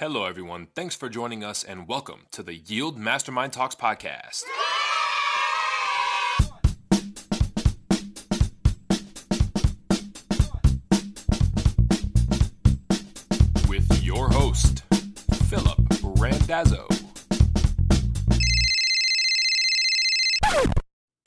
Hello, everyone. Thanks for joining us and welcome to the Yield Mastermind Talks podcast. With your host, Philip Randazzo.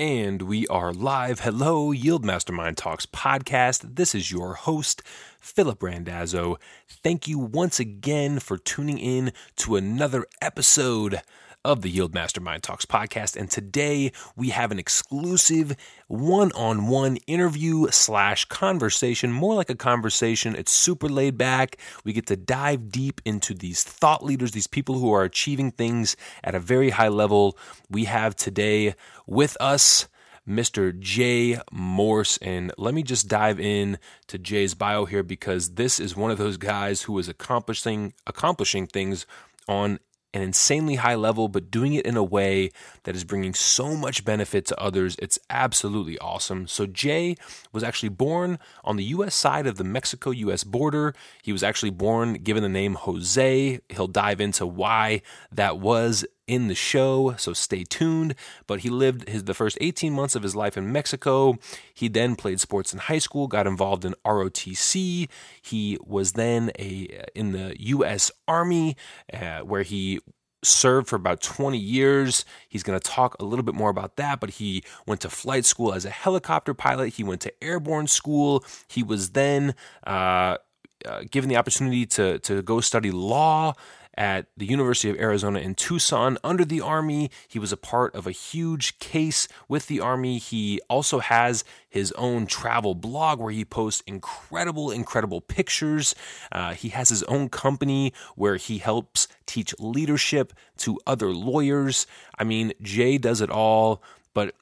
And we are live. Hello, Yield Mastermind Talks podcast. This is your host, Philip Randazzo. Thank you once again for tuning in to another episode of the Yield Mastermind Talks podcast. And today we have an exclusive one on one interview slash conversation, more like a conversation. It's super laid back. We get to dive deep into these thought leaders, these people who are achieving things at a very high level. We have today with us. Mr. Jay Morse. And let me just dive in to Jay's bio here because this is one of those guys who is accomplishing accomplishing things on an insanely high level, but doing it in a way that is bringing so much benefit to others. It's absolutely awesome. So, Jay was actually born on the U.S. side of the Mexico US border. He was actually born given the name Jose. He'll dive into why that was in the show, so stay tuned. But he lived his the first 18 months of his life in Mexico. He then played sports in high school, got involved in ROTC. He was then a in the U.S. Army, uh, where he served for about 20 years. He's going to talk a little bit more about that, but he went to flight school as a helicopter pilot. He went to airborne school. He was then uh, uh, given the opportunity to to go study law at the University of Arizona in Tucson under the Army. He was a part of a huge case with the Army. He also has his own travel blog where he posts incredible, incredible pictures. Uh, he has his own company where he helps teach leadership to other lawyers. I mean, Jay does it all but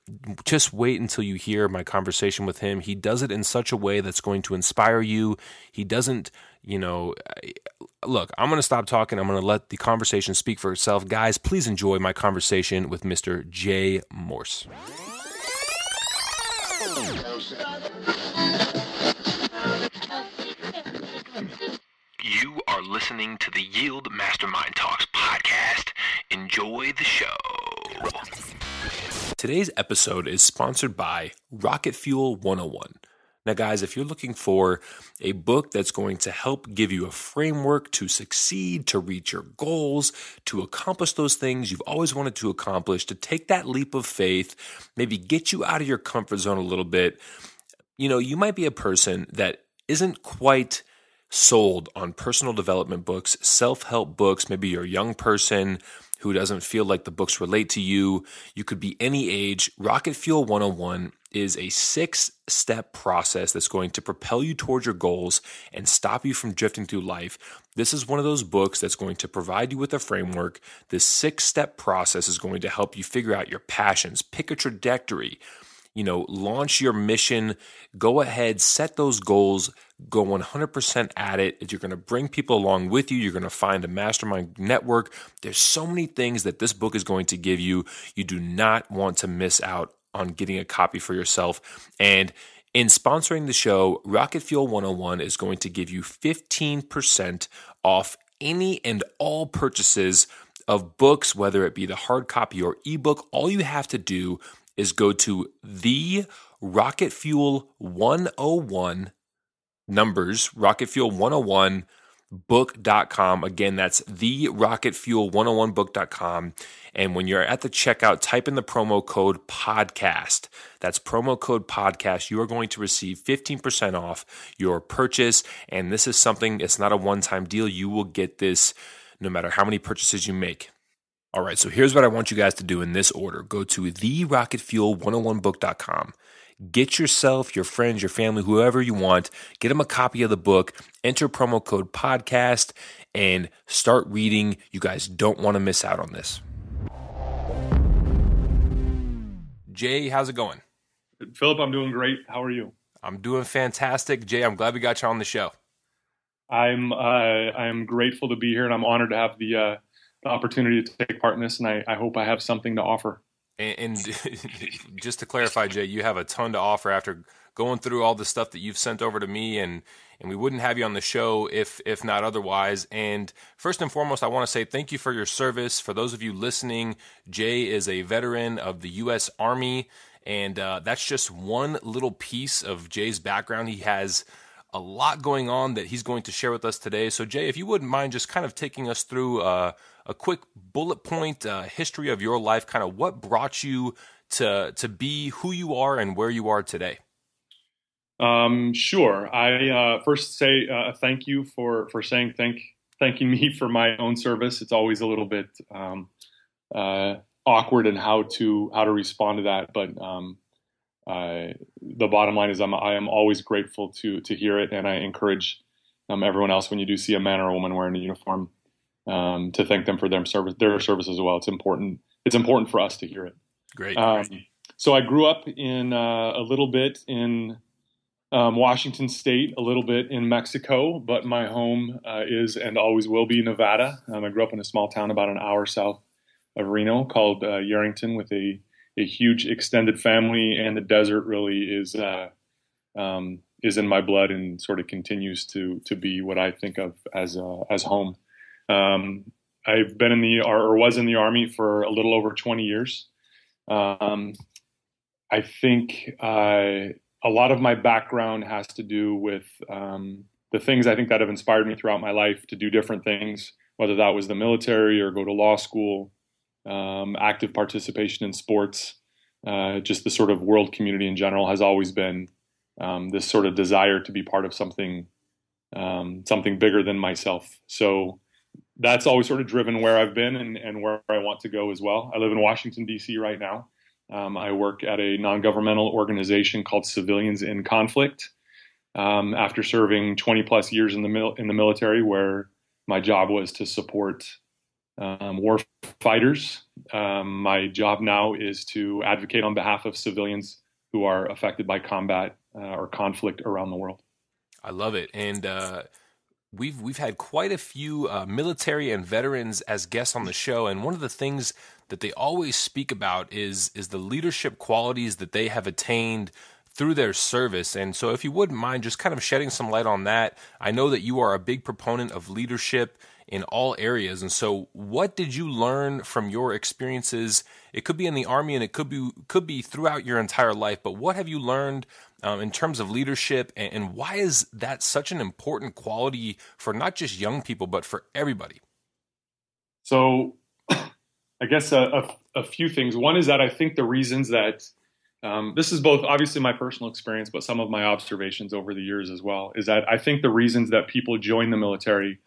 just wait until you hear my conversation with him. He does it in such a way that's going to inspire you. He doesn't, you know, look, I'm going to stop talking. I'm going to let the conversation speak for itself. Guys, please enjoy my conversation with Mr. Jay Morse. You are listening to the Yield Mastermind Talks podcast. Enjoy the show. Today's episode is sponsored by Rocket Fuel 101. Now, guys, if you're looking for a book that's going to help give you a framework to succeed, to reach your goals, to accomplish those things you've always wanted to accomplish, to take that leap of faith, maybe get you out of your comfort zone a little bit, you know, you might be a person that isn't quite sold on personal development books, self help books. Maybe you're a young person who doesn't feel like the books relate to you. You could be any age. Rocket Fuel 101 is a six step process that's going to propel you towards your goals and stop you from drifting through life. This is one of those books that's going to provide you with a framework. This six step process is going to help you figure out your passions, pick a trajectory, you know, launch your mission, go ahead, set those goals, go 100% at it. You're going to bring people along with you. You're going to find a mastermind network. There's so many things that this book is going to give you. You do not want to miss out on getting a copy for yourself. And in sponsoring the show, Rocket Fuel 101 is going to give you 15% off any and all purchases of books, whether it be the hard copy or ebook. All you have to do is go to the Rocket Fuel 101 numbers, Rocket Fuel 101 book.com. Again, that's the Rocket Fuel 101book.com. And when you're at the checkout, type in the promo code podcast. That's promo code podcast. You are going to receive 15% off your purchase. And this is something, it's not a one time deal. You will get this no matter how many purchases you make. All right, so here's what I want you guys to do in this order go to the Rocket Fuel 101book.com. Get yourself, your friends, your family, whoever you want, get them a copy of the book, enter promo code podcast, and start reading. You guys don't want to miss out on this. Jay, how's it going? Philip, I'm doing great. How are you? I'm doing fantastic. Jay, I'm glad we got you on the show. I'm uh, I'm grateful to be here, and I'm honored to have the, uh, the opportunity to take part in this. And I, I hope I have something to offer. And, and just to clarify, Jay, you have a ton to offer after going through all the stuff that you've sent over to me and and we wouldn't have you on the show if if not otherwise. And first and foremost, I want to say thank you for your service. For those of you listening, Jay is a veteran of the U.S. Army, and uh, that's just one little piece of Jay's background. He has a lot going on that he's going to share with us today. So, Jay, if you wouldn't mind just kind of taking us through uh, a quick bullet point uh, history of your life, kind of what brought you to to be who you are and where you are today. Um, sure. I uh, first say uh, thank you for for saying thank thanking me for my own service. It's always a little bit um, uh, awkward in how to how to respond to that, but um, the bottom line is I'm I am always grateful to to hear it, and I encourage um, everyone else when you do see a man or a woman wearing a uniform um, to thank them for their service their service as well. It's important. It's important for us to hear it. Great. Um, so I grew up in uh, a little bit in um, Washington State, a little bit in Mexico, but my home uh, is and always will be Nevada. Um, I grew up in a small town about an hour south of Reno called uh, Yerington with a, a huge extended family, and the desert really is uh, um, is in my blood and sort of continues to to be what I think of as uh, as home. Um, I've been in the or was in the army for a little over 20 years. Um, I think uh, a lot of my background has to do with um, the things I think that have inspired me throughout my life to do different things, whether that was the military or go to law school, um, active participation in sports, uh, just the sort of world community in general has always been um, this sort of desire to be part of something um, something bigger than myself. So that's always sort of driven where I've been and, and where I want to go as well. I live in Washington D.C. right now. Um, I work at a non governmental organization called Civilians in Conflict. Um, after serving 20 plus years in the mil- in the military, where my job was to support um, war fighters, um, my job now is to advocate on behalf of civilians who are affected by combat uh, or conflict around the world. I love it, and uh, we've we've had quite a few uh, military and veterans as guests on the show, and one of the things that they always speak about is is the leadership qualities that they have attained through their service. And so, if you wouldn't mind just kind of shedding some light on that, I know that you are a big proponent of leadership in all areas. And so, what did you learn from your experiences? It could be in the army, and it could be could be throughout your entire life. But what have you learned um, in terms of leadership, and, and why is that such an important quality for not just young people, but for everybody? So, I guess a, a, a, few things. One is that I think the reasons that um, this is both obviously my personal experience, but some of my observations over the years as well is that I think the reasons that people join the military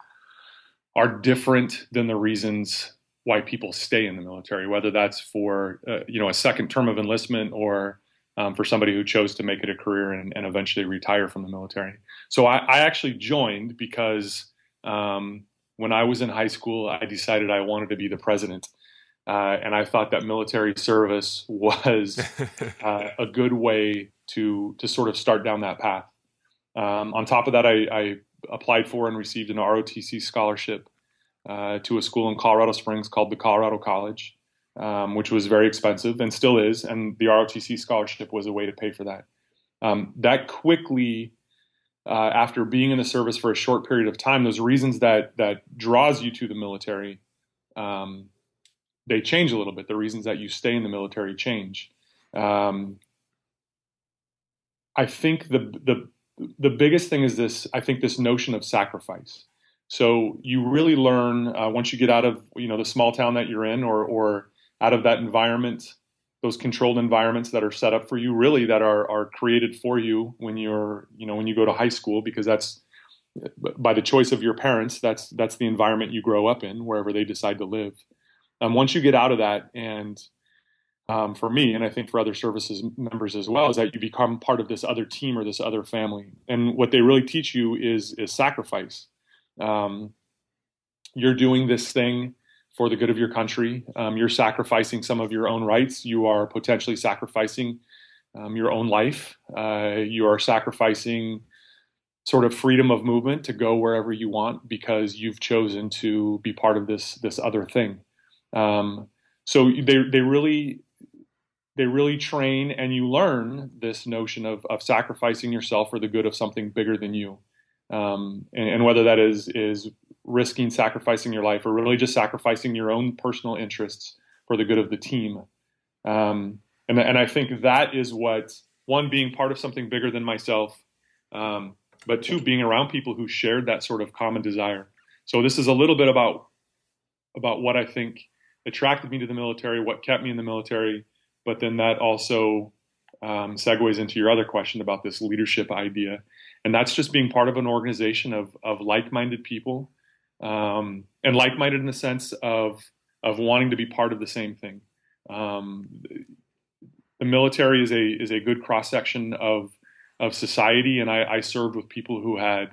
are different than the reasons why people stay in the military, whether that's for uh, you know a second term of enlistment or um, for somebody who chose to make it a career and, and eventually retire from the military. So I, I actually joined because um, when I was in high school, I decided I wanted to be the president. Uh, and I thought that military service was uh, a good way to to sort of start down that path. Um, on top of that, I, I, applied for and received an ROTC scholarship uh, to a school in Colorado Springs called the Colorado College, um, which was very expensive and still is. And the ROTC scholarship was a way to pay for that. Um, that quickly, uh, after being in the service for a short period of time, those reasons that that draws you to the military um, they change a little bit. The reasons that you stay in the military change. Um, I think the the the biggest thing is this. I think this notion of sacrifice. So you really learn uh, once you get out of you know the small town that you're in, or or out of that environment, those controlled environments that are set up for you, really that are are created for you when you're you know when you go to high school, because that's by the choice of your parents. That's that's the environment you grow up in, wherever they decide to live. Um, once you get out of that, and um, for me, and I think for other services members as well, is that you become part of this other team or this other family. And what they really teach you is is sacrifice. Um, you're doing this thing for the good of your country. Um, you're sacrificing some of your own rights. You are potentially sacrificing um, your own life. Uh, you are sacrificing sort of freedom of movement to go wherever you want because you've chosen to be part of this this other thing. Um, so they they really they really train and you learn this notion of, of sacrificing yourself for the good of something bigger than you. Um, and, and, whether that is is risking sacrificing your life or really just sacrificing your own personal interests for the good of the team. Um, and, and I think that is what one being part of something bigger than myself, um, but two being around people who shared that sort of common desire. So this is a little bit about about what I think attracted me to the military, what kept me in the military, but then that also um, segues into your other question about this leadership idea, and that's just being part of an organization of of like-minded people, um, and like-minded in the sense of of wanting to be part of the same thing. Um, the military is a is a good cross section of of society, and I, I, served with people who had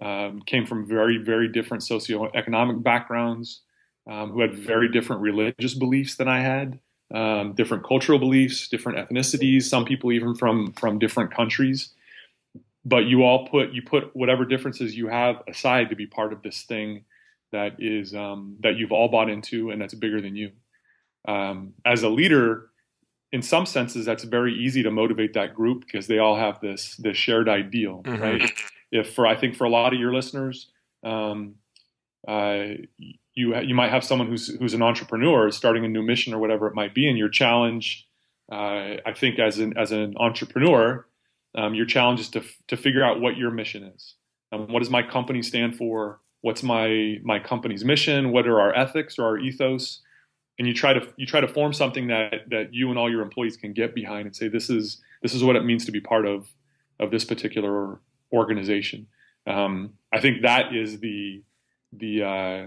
um, came from very very different socioeconomic backgrounds, um, who had very different religious beliefs than I had, um, different cultural beliefs, different ethnicities. Some people even from from different countries. But you all put you put whatever differences you have aside to be part of this thing that is um, that you've all bought into and that's bigger than you. Um, as a leader, in some senses, that's very easy to motivate that group because they all have this this shared ideal, mm-hmm. right? If for I think for a lot of your listeners, um, uh, you you might have someone who's who's an entrepreneur starting a new mission or whatever it might be, and your challenge, uh, I think, as an as an entrepreneur, um, your challenge is to to figure out what your mission is. Um, what does my company stand for? What's my my company's mission? What are our ethics or our ethos? and you try to you try to form something that that you and all your employees can get behind and say this is this is what it means to be part of of this particular organization. Um, I think that is the the uh,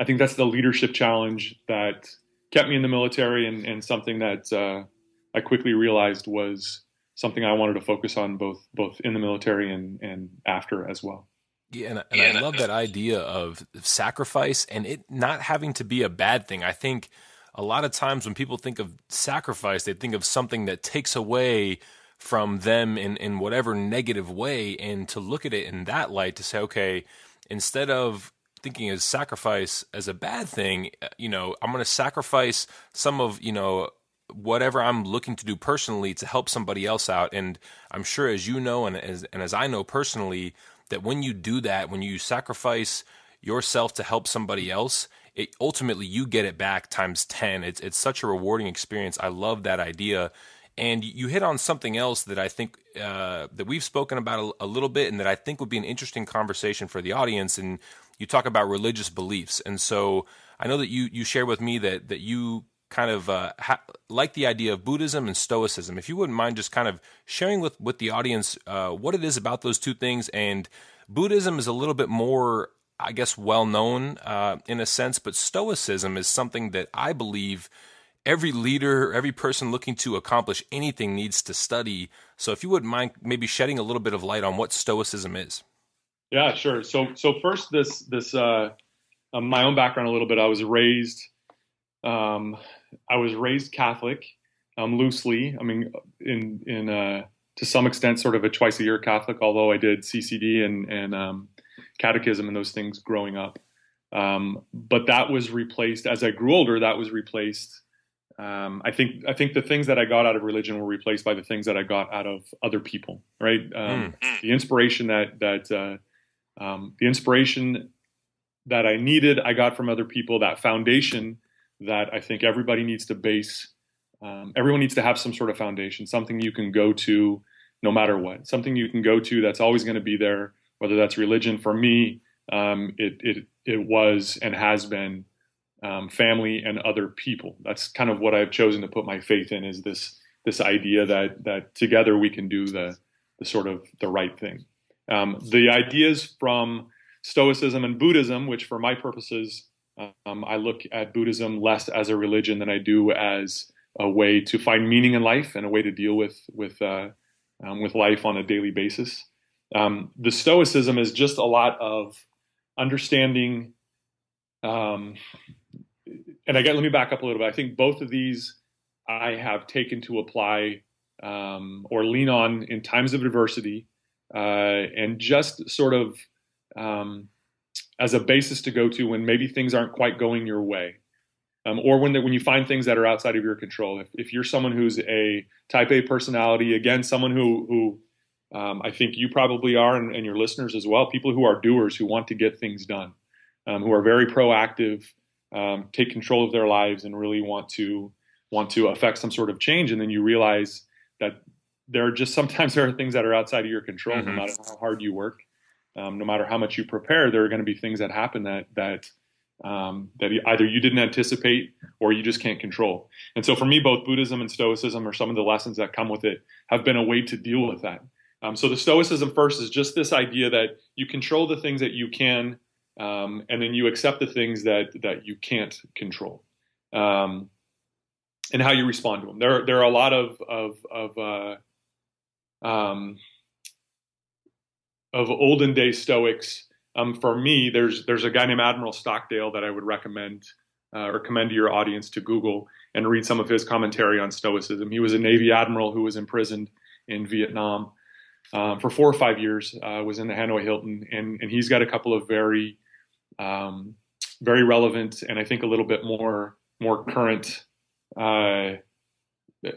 I think that's the leadership challenge that kept me in the military and, and something that uh, I quickly realized was something I wanted to focus on both both in the military and, and after as well. Yeah, and, and yeah, I love that idea of sacrifice and it not having to be a bad thing. I think a lot of times when people think of sacrifice, they think of something that takes away from them in, in whatever negative way. And to look at it in that light, to say, okay, instead of thinking of sacrifice as a bad thing, uh, you know, I'm going to sacrifice some of, you know, whatever I'm looking to do personally to help somebody else out. And I'm sure, as you know, and as, and as I know personally, that when you do that, when you sacrifice yourself to help somebody else, it ultimately you get it back times 10. It's it's such a rewarding experience. I love that idea. And you hit on something else that I think uh, that we've spoken about a, a, little bit, and that I think would be an interesting conversation for the audience. And you talk about religious beliefs, and so I know that you you share with me that that you kind of uh, ha- like the idea of Buddhism and Stoicism. If you wouldn't mind just kind of sharing with, with the audience uh, what it is about those two things. And Buddhism is a little bit more, I guess, well known uh, in a sense, but Stoicism is something that I believe every leader, every person looking to accomplish anything needs to study. So if you wouldn't mind maybe shedding a little bit of light on what Stoicism is. Yeah, sure. So so first this this uh, um, my own background a little bit. I was raised um, I was raised Catholic, um, loosely. I mean, in in uh, to some extent, sort of a twice a year Catholic. Although I did CCD and and um, catechism and those things growing up. Um, but that was replaced as I grew older. That was replaced. Um, I think I think the things that I got out of religion were replaced by the things that I got out of other people. Right, mm. the inspiration that that uh, um, the inspiration that I needed, I got from other people. That foundation that I think everybody needs to base. Um, everyone needs to have some sort of foundation, something you can go to no matter what, something you can go to that's always going to be there. Whether that's religion, for me, um, it it it was and has been um, family and other people. That's kind of what I've chosen to put my faith in. Is this this idea that that together we can do the the sort of the right thing. Um, the ideas from Stoicism and Buddhism, which for my purposes um, I look at Buddhism less as a religion than I do as a way to find meaning in life and a way to deal with with uh, um, with life on a daily basis. Um, the Stoicism is just a lot of understanding. Um, and again, let me back up a little bit. I think both of these I have taken to apply um, or lean on in times of adversity, uh, and just sort of um, as a basis to go to when maybe things aren't quite going your way. um, or when the, when you find things that are outside of your control. If, if you're someone who's a Type A personality, again, someone who who um, I think you probably are, and, and, your listeners as well, people who are doers who want to get things done, um, who are very proactive, um, take control of their lives, and really want to want to affect some sort of change. And then you realize that there are just sometimes there are things that are outside of your control, mm-hmm. no matter how hard you work, um, no matter how much you prepare. There are going to be things that happen that that um, that either you didn't anticipate or you just can't control. And so for me, both Buddhism and Stoicism, or some of the lessons that come with it, have been a way to deal with that. Um, so the Stoicism first is just this idea that you control the things that you can, um, and then you accept the things that that you can't control, um, and how you respond to them. There, there are a lot of of of uh, um, of olden day Stoics um, for me, there's there's a guy named Admiral Stockdale that I would recommend uh, or commend to your audience to Google and read some of his commentary on Stoicism. He was a Navy admiral who was imprisoned in Vietnam um, for four or five years. Uh, was in the Hanoi Hilton, and and he's got a couple of very um, very relevant and I think a little bit more more current uh,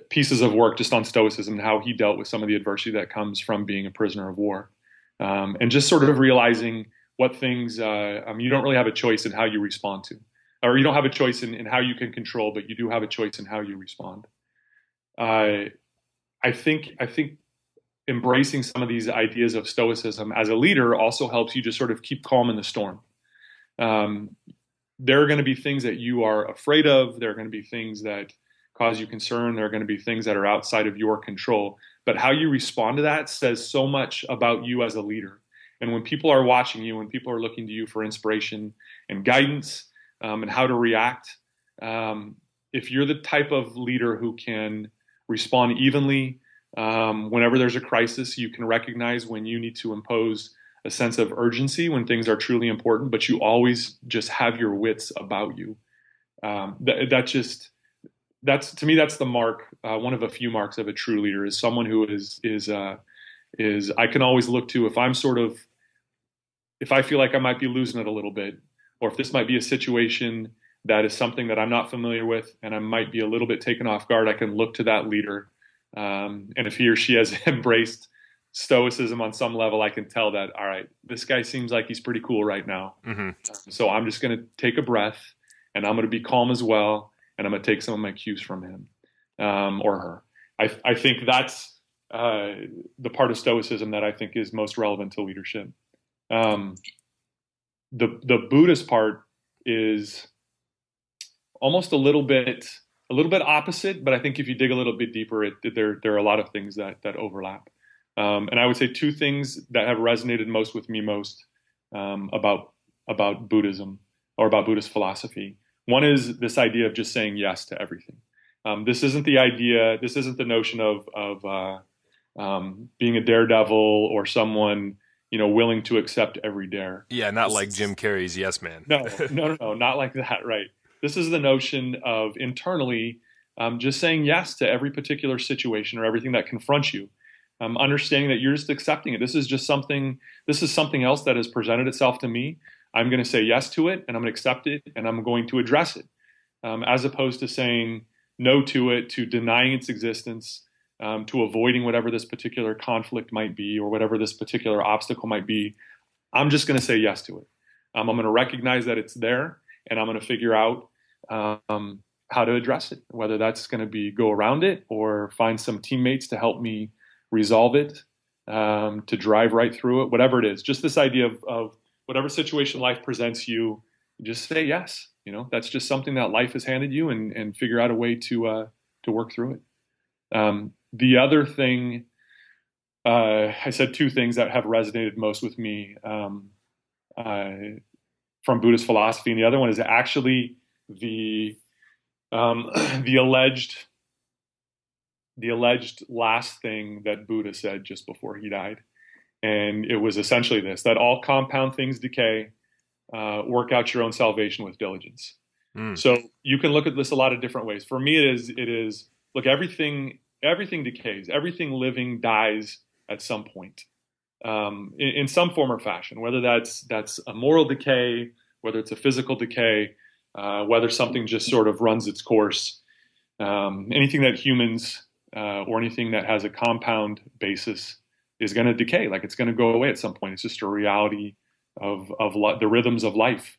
pieces of work just on Stoicism and how he dealt with some of the adversity that comes from being a prisoner of war, um, and just sort of realizing what things uh, um, you don't really have a choice in how you respond to, or you don't have a choice in, in how you can control, but you do have a choice in how you respond. Uh, I think I think embracing some of these ideas of stoicism as a leader also helps you just sort of keep calm in the storm. Um, there are going to be things that you are afraid of. There are going to be things that cause you concern. There are going to be things that are outside of your control. But how you respond to that says so much about you as a leader. And when people are watching you, when people are looking to you for inspiration and guidance um, and how to react, um, if you're the type of leader who can respond evenly um, whenever there's a crisis, you can recognize when you need to impose a sense of urgency when things are truly important, but you always just have your wits about you. Um, that, that just that's to me that's the mark uh, one of a few marks of a true leader is someone who is is uh, is I can always look to if I'm sort of if I feel like I might be losing it a little bit, or if this might be a situation that is something that I'm not familiar with and I might be a little bit taken off guard, I can look to that leader. Um, and if he or she has embraced stoicism on some level, I can tell that, all right, this guy seems like he's pretty cool right now. Mm-hmm. So I'm just going to take a breath and I'm going to be calm as well. And I'm going to take some of my cues from him um, or her. I, I think that's uh, the part of Stoicism that I think is most relevant to leadership. Um, the the Buddhist part is almost a little bit a little bit opposite, but I think if you dig a little bit deeper, it, there there are a lot of things that that overlap. Um, and I would say two things that have resonated most with me most um, about about Buddhism or about Buddhist philosophy. One is this idea of just saying yes to everything. Um, this isn't the idea. This isn't the notion of of uh, um, being a daredevil or someone you know willing to accept every dare. Yeah, not like Jim Carrey's Yes Man. no, no, no, no, not like that. Right. This is the notion of internally um, just saying yes to every particular situation or everything that confronts you. Um, understanding that you're just accepting it. This is just something. This is something else that has presented itself to me. I'm going to say yes to it, and I'm going to accept it, and I'm going to address it, um, as opposed to saying no to it, to denying its existence, um, to avoiding whatever this particular conflict might be or whatever this particular obstacle might be, I'm just going to say yes to it. Um, I'm going to recognize that it's there and I'm going to figure out um, how to address it, whether that's going to be go around it or find some teammates to help me resolve it, um, to drive right through it, whatever it is. Just this idea of, of whatever situation life presents you, just say yes. You know, that's just something that life has handed you and, and figure out a way to, uh, to work through it. Um, the other thing, uh, I said two things that have resonated most with me um, uh, from Buddhist philosophy, and the other one is actually the um, the alleged the alleged last thing that Buddha said just before he died, and it was essentially this: that all compound things decay. Uh, work out your own salvation with diligence. Mm. So you can look at this a lot of different ways. For me, it is it is look everything everything decays. Everything living dies at some point, um, in, in, some form or fashion. Whether that's that's a moral decay, whether it's a physical decay, uh, whether something just sort of runs its course. Um, anything that humans uh, or anything that has a compound basis is going to decay. Like it's going to go away at some point. It's just a reality of of li- the rhythms of life.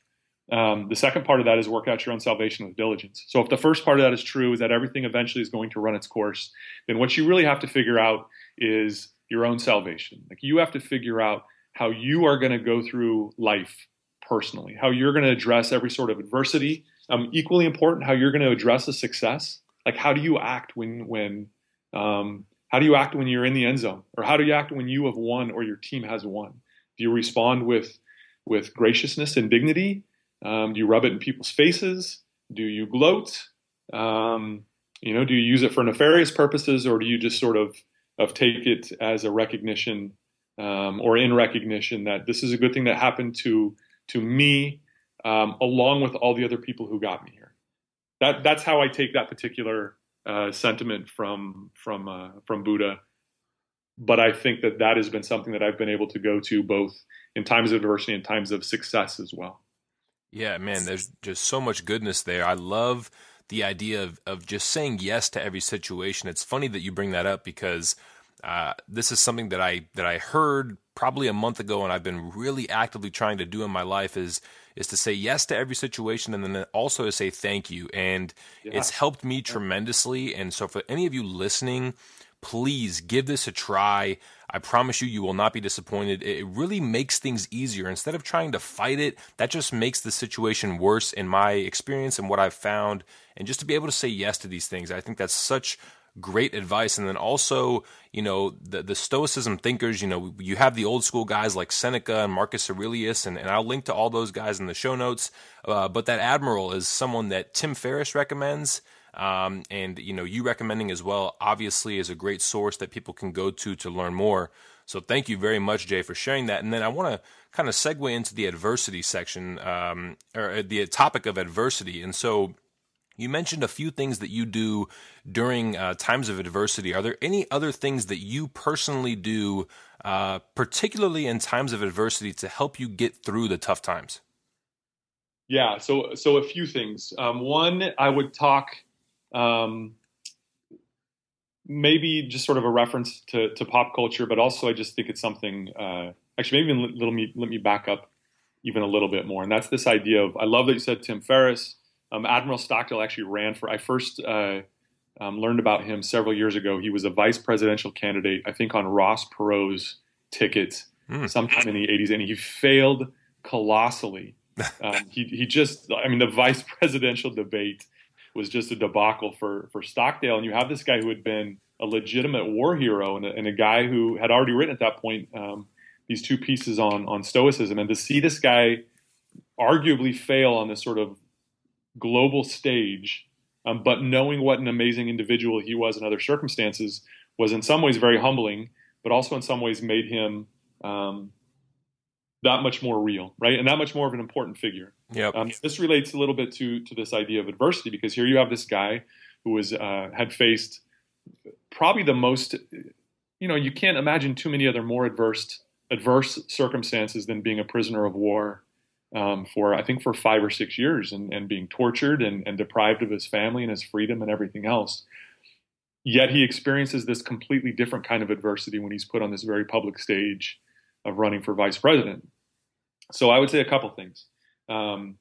Um, the second part of that is work out your own salvation with diligence. So if the first part of that is true, is that everything eventually is going to run its course, then what you really have to figure out is your own salvation. Like you have to figure out how you are going to go through life personally, how you're going to address every sort of adversity. Um, equally important, how you're going to address a success. Like how do you act when when um, how do you act when you're in the end zone, or how do you act when you have won or your team has won? Do you respond with with graciousness and dignity? Um, do you rub it in people's faces? Do you gloat? Um, you know, do you use it for nefarious purposes, or do you just sort of of take it as a recognition um, or in recognition that this is a good thing that happened to to me, um, along with all the other people who got me here. That that's how I take that particular uh, sentiment from from uh, from Buddha. But I think that that has been something that I've been able to go to both in times of adversity and times of success as well. Yeah, man, there's just so much goodness there. I love the idea of, of just saying yes to every situation. It's funny that you bring that up because uh, this is something that I that I heard probably a month ago, and I've been really actively trying to do in my life is is to say yes to every situation, and then also to say thank you. And yeah. it's helped me tremendously. And so, for any of you listening, please give this a try. I promise you, you will not be disappointed. It really makes things easier. Instead of trying to fight it, that just makes the situation worse in my experience and what I've found. And just to be able to say yes to these things, I think that's such great advice. And then also, you know, the, the Stoicism thinkers, you know, you have the old school guys like Seneca and Marcus Aurelius, and, and I'll link to all those guys in the show notes. Uh, but that admiral is someone that Tim Ferriss recommends. Um, and you know, you recommending as well, obviously, is a great source that people can go to to learn more. So thank you very much, Jay, for sharing that. And then I want to kind of segue into the adversity section, um, or the topic of adversity. And so you mentioned a few things that you do during uh, times of adversity. Are there any other things that you personally do, uh, particularly in times of adversity, to help you get through the tough times? Yeah, so so a few things. Um, one, I would talk um, maybe just sort of a reference to, to pop culture, but also I just think it's something. Uh, actually, maybe even let me let me back up even a little bit more, and that's this idea of I love that you said Tim Ferriss. Um, Admiral Stockdale actually ran for. I first uh, um, learned about him several years ago. He was a vice presidential candidate, I think, on Ross Perot's ticket mm. sometime in the '80s, and he failed colossally. Um, he he just, I mean, the vice presidential debate was just a debacle for for Stockdale. And you have this guy who had been a legitimate war hero and a, and a guy who had already written at that point um, these two pieces on on Stoicism, and to see this guy arguably fail on this sort of global stage, um, but knowing what an amazing individual he was in other circumstances was in some ways very humbling, but also in some ways made him um, that much more real, right? And that much more of an important figure. Yeah. Um, this relates a little bit to to this idea of adversity because here you have this guy who was uh, had faced probably the most, you know, you can't imagine too many other more adverse adverse circumstances than being a prisoner of war um, for I think for five or six years and, and being tortured and, and deprived of his family and his freedom and everything else. Yet he experiences this completely different kind of adversity when he's put on this very public stage of running for vice president. So I would say a couple things. Um,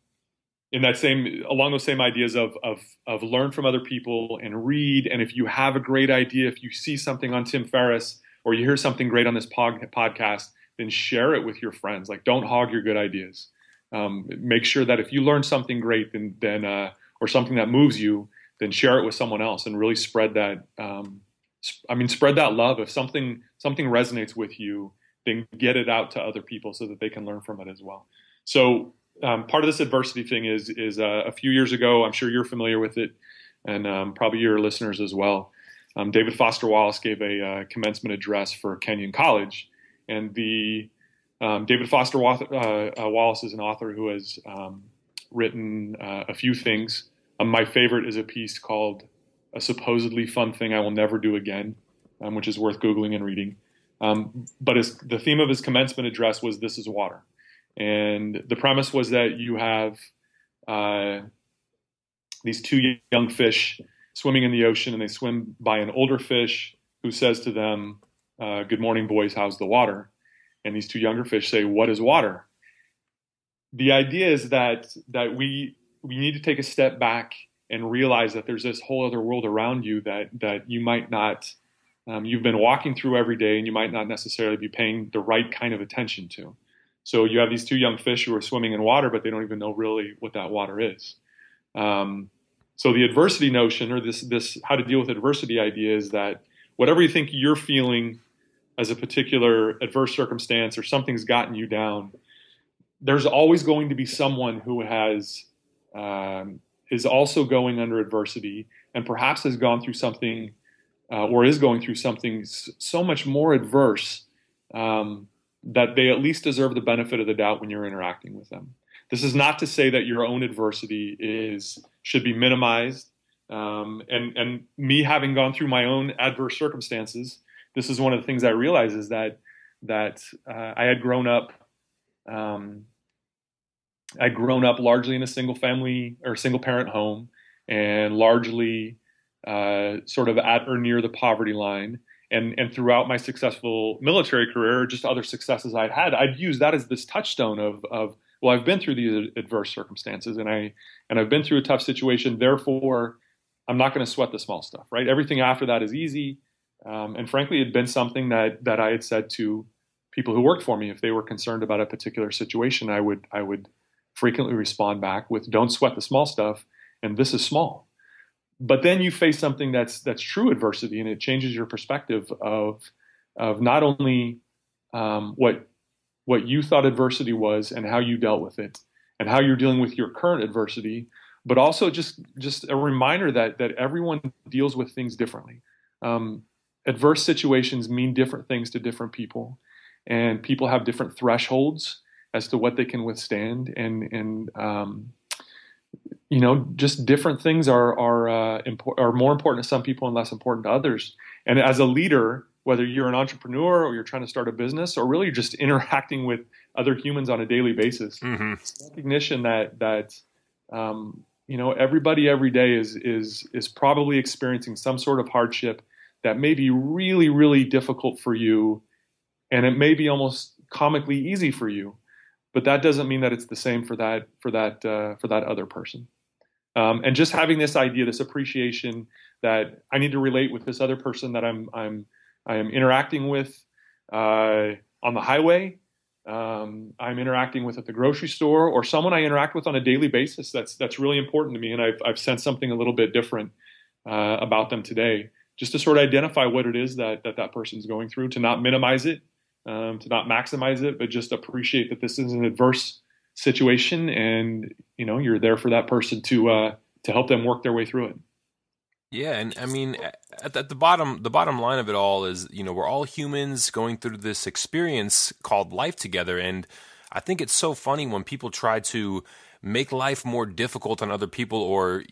in that same along those same ideas of, of of learn from other people and read and if you have a great idea if you see something on tim ferriss or you hear something great on this pod, podcast then share it with your friends like don't hog your good ideas um, make sure that if you learn something great, then then uh, or something that moves you, then share it with someone else and really spread that. Um, I mean, spread that love. If something something resonates with you, then get it out to other people so that they can learn from it as well. So um, part of this adversity thing is is uh, a few years ago. I'm sure you're familiar with it, and um, probably your listeners as well. Um, David Foster Wallace gave a uh, commencement address for Kenyon College, and the um, David Foster uh, uh, Wallace is an author who has um, written uh, a few things. Um, my favorite is a piece called "A Supposedly Fun Thing I Will Never Do Again," um, which is worth googling and reading. Um, but his, the theme of his commencement address was "This is water," and the premise was that you have these two young fish swimming in the ocean, and they swim by an older fish who says to them, uh, "Good morning, boys. How's the water?" And these two younger fish say, "What is water?" The idea is that that we we need to take a step back and realize that there's this whole other world around you that that you might not um, you've been walking through every day and you might not necessarily be paying the right kind of attention to. So you have these two young fish who are swimming in water, but they don't even know really what that water is. Um, so the adversity notion, or this this how to deal with adversity idea, is that whatever you think you're feeling as a particular adverse circumstance or something's gotten you down, there's always going to be someone who has um, is also going under adversity and perhaps has gone through something uh, or is going through something so much more adverse um, that they at least deserve the benefit of the doubt when you're interacting with them. This is not to say that your own adversity is should be minimized. Um, and and me having gone through my own adverse circumstances, this is one of the things I realized is that that uh, I had grown up. Um, I'd grown up largely in a single family or single parent home, and largely uh, sort of at or near the poverty line. And, and throughout my successful military career, just other successes I'd had, I'd use that as this touchstone of, of well, I've been through these adverse circumstances, and I and I've been through a tough situation. Therefore, I'm not going to sweat the small stuff. Right? Everything after that is easy. Um, and frankly, it had been something that that I had said to people who worked for me if they were concerned about a particular situation. I would I would frequently respond back with, "Don't sweat the small stuff," and this is small but then you face something that's that's true adversity, and it changes your perspective of of not only um, what what you thought adversity was and how you dealt with it, and how you're dealing with your current adversity, but also just just a reminder that that everyone deals with things differently. Um, adverse situations mean different things to different people, and people have different thresholds as to what they can withstand, and and um, you know, just different things are are uh, impor- are more important to some people and less important to others. And as a leader, whether you're an entrepreneur or you're trying to start a business, or really just interacting with other humans on a daily basis, mm-hmm. recognition that that um, you know everybody every day is is is probably experiencing some sort of hardship that may be really really difficult for you, and it may be almost comically easy for you but that doesn't mean that it's the same for that for that uh, for that other person. Um, and just having this idea, this appreciation that I need to relate with this other person that I'm I'm I am interacting with uh, on the highway, um, I'm interacting with at the grocery store, or someone I interact with on a daily basis. That's that's really important to me, and I've I've sensed something a little bit different uh, about them today. Just to sort of identify what it is that that that person's going through, to not minimize it, um, to not maximize it, but just appreciate that this is an adverse situation, and you know you're there for that person to uh, to help them work their way through it. Yeah, and I mean, at, at the bottom, the bottom line of it all is, you know, we're all humans going through this experience called life together, and I think it's so funny when people try to make life more difficult on other people or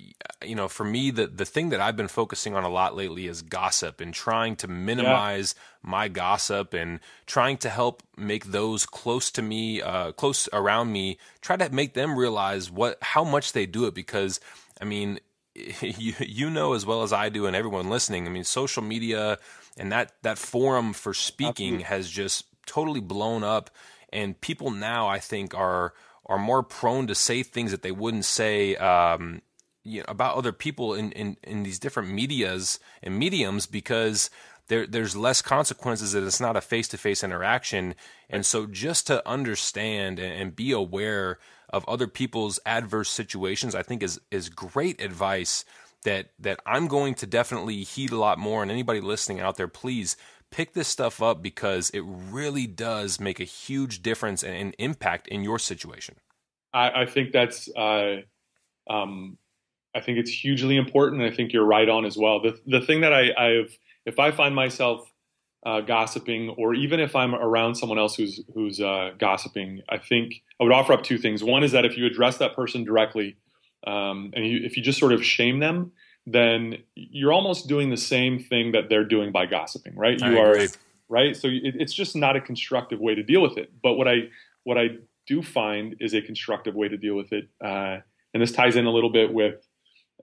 you know for me the the thing that I've been focusing on a lot lately is gossip and trying to minimize yeah. my gossip and trying to help make those close to me uh, close around me try to make them realize what how much they do it because I mean you you know as well as I do and everyone listening I mean social media and that that forum for speaking Absolutely. has just totally blown up and people now I think are are more prone to say things that they wouldn't say um, you know, about other people in, in, in these different medias and mediums because there there's less consequences and it's not a face to face interaction. And so just to understand and, and, be aware of other people's adverse situations, I think is is great advice that that I'm going to definitely heed a lot more. And anybody listening out there, please pick this stuff up because it really does make a huge difference and, and impact in your situation. I, I think that's, uh, um, I think it's hugely important. I think you're right on as well. The the thing that I, I've, if I find myself uh, gossiping, or even if I'm around someone else who's who's uh, gossiping, I think I would offer up two things. One is that if you address that person directly, um, and you, if you just sort of shame them, then you're almost doing the same thing that they're doing by gossiping, right? You are right. So it, it's just not a constructive way to deal with it. But what I what I do find is a constructive way to deal with it, uh, and this ties in a little bit with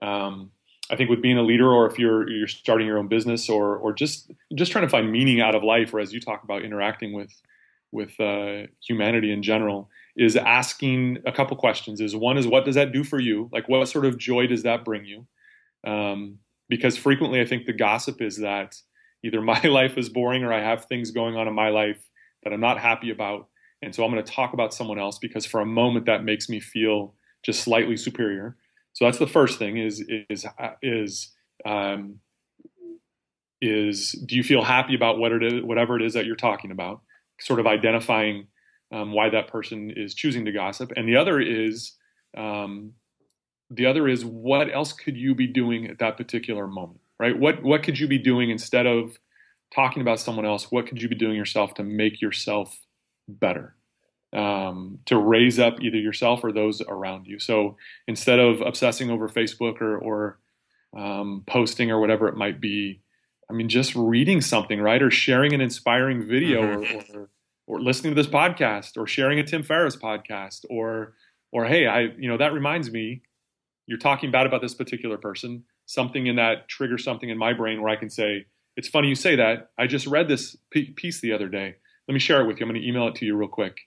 Um, I think with being a leader, or if you're you're starting your own business, or or just just trying to find meaning out of life, or as you talk about interacting with with uh, humanity in general, is asking a couple questions. Is one is what does that do for you? Like what sort of joy does that bring you? Um, because frequently, I think the gossip is that either my life is boring or I have things going on in my life that I'm not happy about, and so I'm going to talk about someone else because for a moment that makes me feel just slightly superior. So that's the first thing is is is um, is do you feel happy about what it is, whatever it is that you're talking about? Sort of identifying um, why that person is choosing to gossip, and the other is um, the other is what else could you be doing at that particular moment, right? What what could you be doing instead of talking about someone else? What could you be doing yourself to make yourself better? um, to raise up either yourself or those around you. So instead of obsessing over Facebook or, or um, posting or whatever it might be, I mean, just reading something, right, or sharing an inspiring video, mm-hmm. or, or, or listening to this podcast, or sharing a Tim Ferriss podcast, or or hey, I you know that reminds me, you're talking bad about this particular person. Something in that triggers something in my brain where I can say, it's funny you say that. I just read this piece the other day. Let me share it with you. I'm going to email it to you real quick.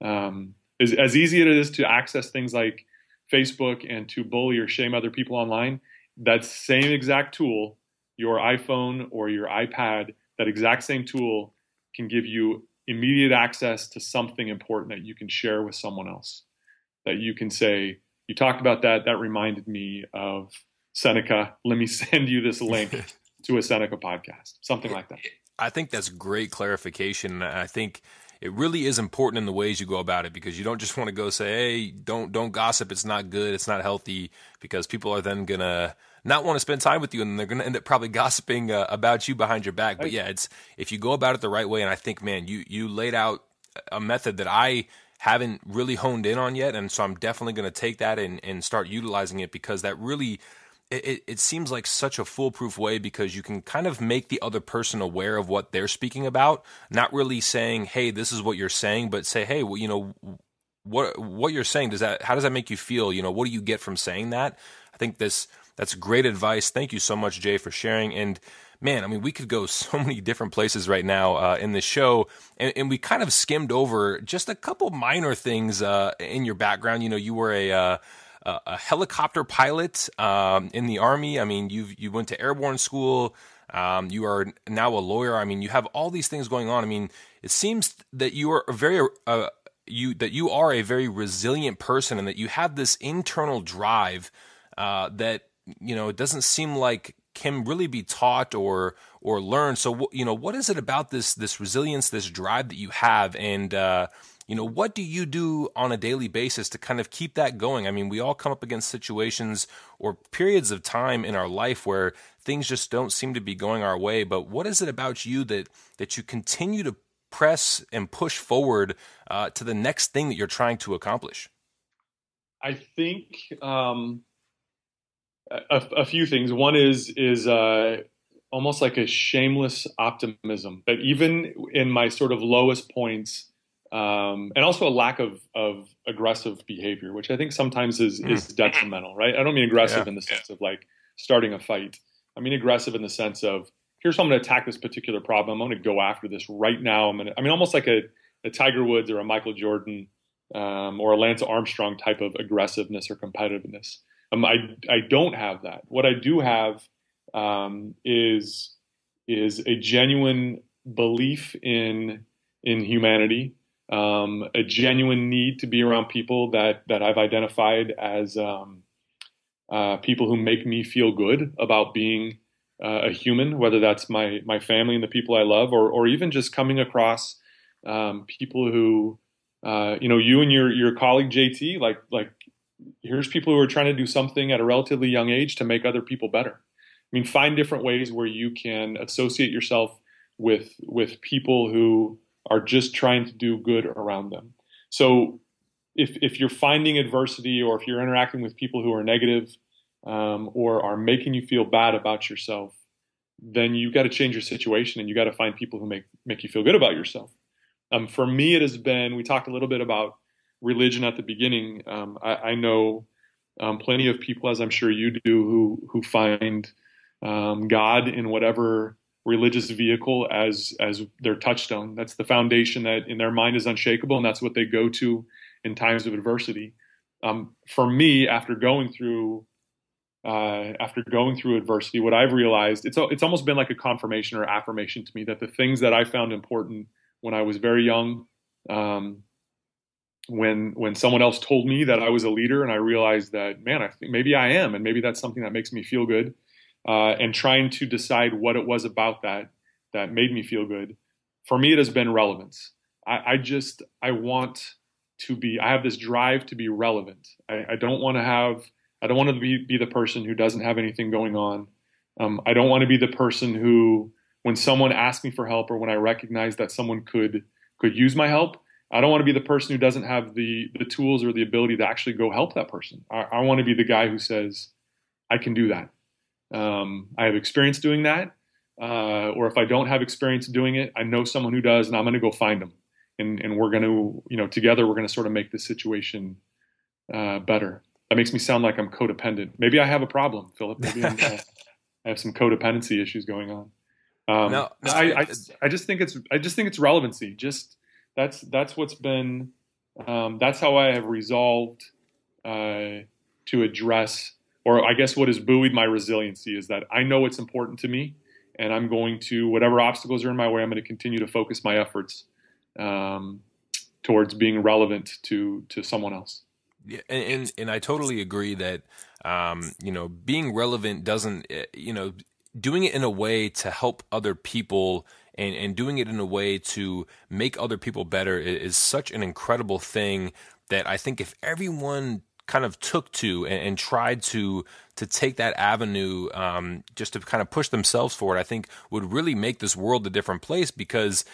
Um, as, as easy as it is to access things like Facebook and to bully or shame other people online, that same exact tool, your iPhone or your iPad, that exact same tool can give you immediate access to something important that you can share with someone else. That you can say, you talked about that, that reminded me of Seneca. Let me send you this link to a Seneca podcast, something like that. I think that's great clarification. I think it really is important in the ways you go about it because you don't just want to go say, "Hey, don't don't gossip. It's not good. It's not healthy." Because people are then gonna not want to spend time with you, and they're gonna end up probably gossiping uh, about you behind your back. But yeah, it's if you go about it the right way, and I think, man, you you laid out a method that I haven't really honed in on yet, and so I'm definitely going to take that and and start utilizing it because that really it, it seems like such a foolproof way because you can kind of make the other person aware of what they're speaking about, not really saying, "Hey, this is what you're saying," but say, "Hey, well, you know, what what you're saying does that how does that make you feel? You know, what do you get from saying that?" I think this that's great advice. Thank you so much, Jay, for sharing. And man, I mean, we could go so many different places right now uh, in the show, and, and, we kind of skimmed over just a couple minor things uh, in your background. You know, you were a uh, a, helicopter pilot um, in the army. I mean, you you went to airborne school. Um, you are now a lawyer. I mean, you have all these things going on. I mean, it seems that you are a very uh, you that you are a very resilient person, and that you have this internal drive uh, that you know it doesn't seem like can really be taught or or learned. So, you know, what is it about this this resilience, this drive that you have, and uh, you know, what do you do on a daily basis to kind of keep that going? I mean, we all come up against situations or periods of time in our life where things just don't seem to be going our way. But what is it about you that that you continue to press and push forward uh, to the next thing that you're trying to accomplish? I think um, a, a, few things. One is is uh, almost like a shameless optimism that even in my sort of lowest points, um, and also a lack of, of aggressive behavior, which I think sometimes is, mm. is detrimental, right? I don't mean aggressive yeah. in the sense of like starting a fight. I mean aggressive in the sense of here's how I'm going to attack this particular problem. I'm going to go after this right now. I'm going to, I mean, almost like a, a Tiger Woods or a Michael Jordan um, or a Lance Armstrong type of aggressiveness or competitiveness. Um, I, I don't have that. What I do have um, is is a genuine belief in in humanity um, a genuine need to be around people that that I've identified as um, uh, people who make me feel good about being uh, a human, whether that's my my family and the people I love, or or even just coming across um, people who uh, you know you and your your colleague JT like like here's people who are trying to do something at a relatively young age to make other people better. I mean, find different ways where you can associate yourself with with people who are just trying to do good around them. So if, if you're finding adversity or if you're interacting with people who are negative, um, or are making you feel bad about yourself, then you've got to change your situation and you got to find people who make, make you feel good about yourself. Um, for me, it has been, we talked a little bit about religion at the beginning. Um, I, I, know um, plenty of people, as I'm sure you do, who who find um, God in whatever religious vehicle as as their touchstone. That's the foundation that in their mind is unshakable, and that's what they go to in times of adversity. Um, for me, after going through uh, after going through adversity, what I've realized it's it's almost been like a confirmation or affirmation to me that the things that I found important when I was very young, um, when when someone else told me that I was a leader, and I realized that man, I think maybe I am, and maybe that's something that makes me feel good, uh, and trying to decide what it was about that that made me feel good. For me, it has been relevance. I, I just I want to be. I have this drive to be relevant. I, I don't want to have. I don't want to be, be the person who doesn't have anything going on. Um, I don't want to be the person who, when someone asks me for help or when I recognize that someone could could use my help, I don't want to be the person who doesn't have the the tools or the ability to actually go help that person. I, I want to be the guy who says, "I can do that. Um, I have experience doing that." Uh, or if I don't have experience doing it, I know someone who does, and I'm going to go find them, and and we're going to, you know, together we're going to sort of make the situation uh, better. That makes me sound like I'm codependent. Maybe I have a problem, Philip. Maybe uh, i have some codependency issues going on. Um, no, no I, I, I just think it's I just think it's relevancy. Just that's that's what's been um, that's how I have resolved uh, to address, or I guess what has buoyed my resiliency is that I know it's important to me, and I'm going to whatever obstacles are in my way, I'm going to continue to focus my efforts um, towards being relevant to to someone else. Yeah, and, and, I totally agree that um, you know being relevant doesn't eh, you know doing it in a way to help other people and, and doing it in a way to make other people better is, is such an incredible thing that I think if everyone kind of took to and, and, tried to to take that avenue um, just to kind of push themselves forward, I think would really make this world a different place because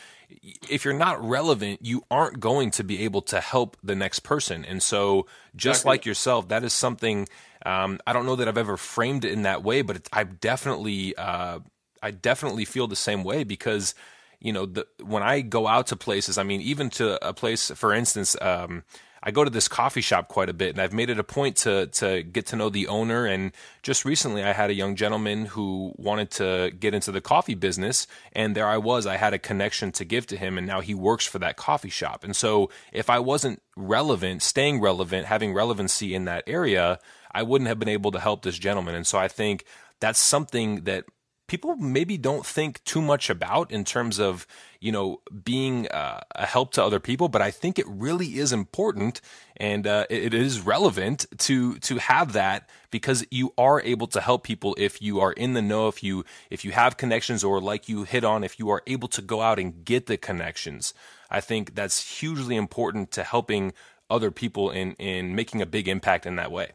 if you're not relevant, you aren't going to be able to help the next person. And so, just exactly. like yourself, that is something um, I don't know that I've ever framed it in that way, but i've definitely uh, I definitely feel the same way because you know the, when I go out to places, I mean even to a place, for instance. Um, I go to this coffee shop quite a bit, and I've made it a point to to get to know the owner. And just recently, I had a young gentleman who wanted to get into the coffee business, and there I was. I had a connection to give to him, and now he works for that coffee shop. And so, if I wasn't relevant, staying relevant, having relevancy in that area, I wouldn't have been able to help this gentleman. And so, I think that's something that people maybe don't think too much about in terms of you know being uh, a help to other people but i think it really is important and uh, it, is relevant to to have that because you are able to help people if you are in the know if you if you have connections or like you hit on if you are able to go out and get the connections. I think that's hugely important to helping other people in in making a big impact in that way.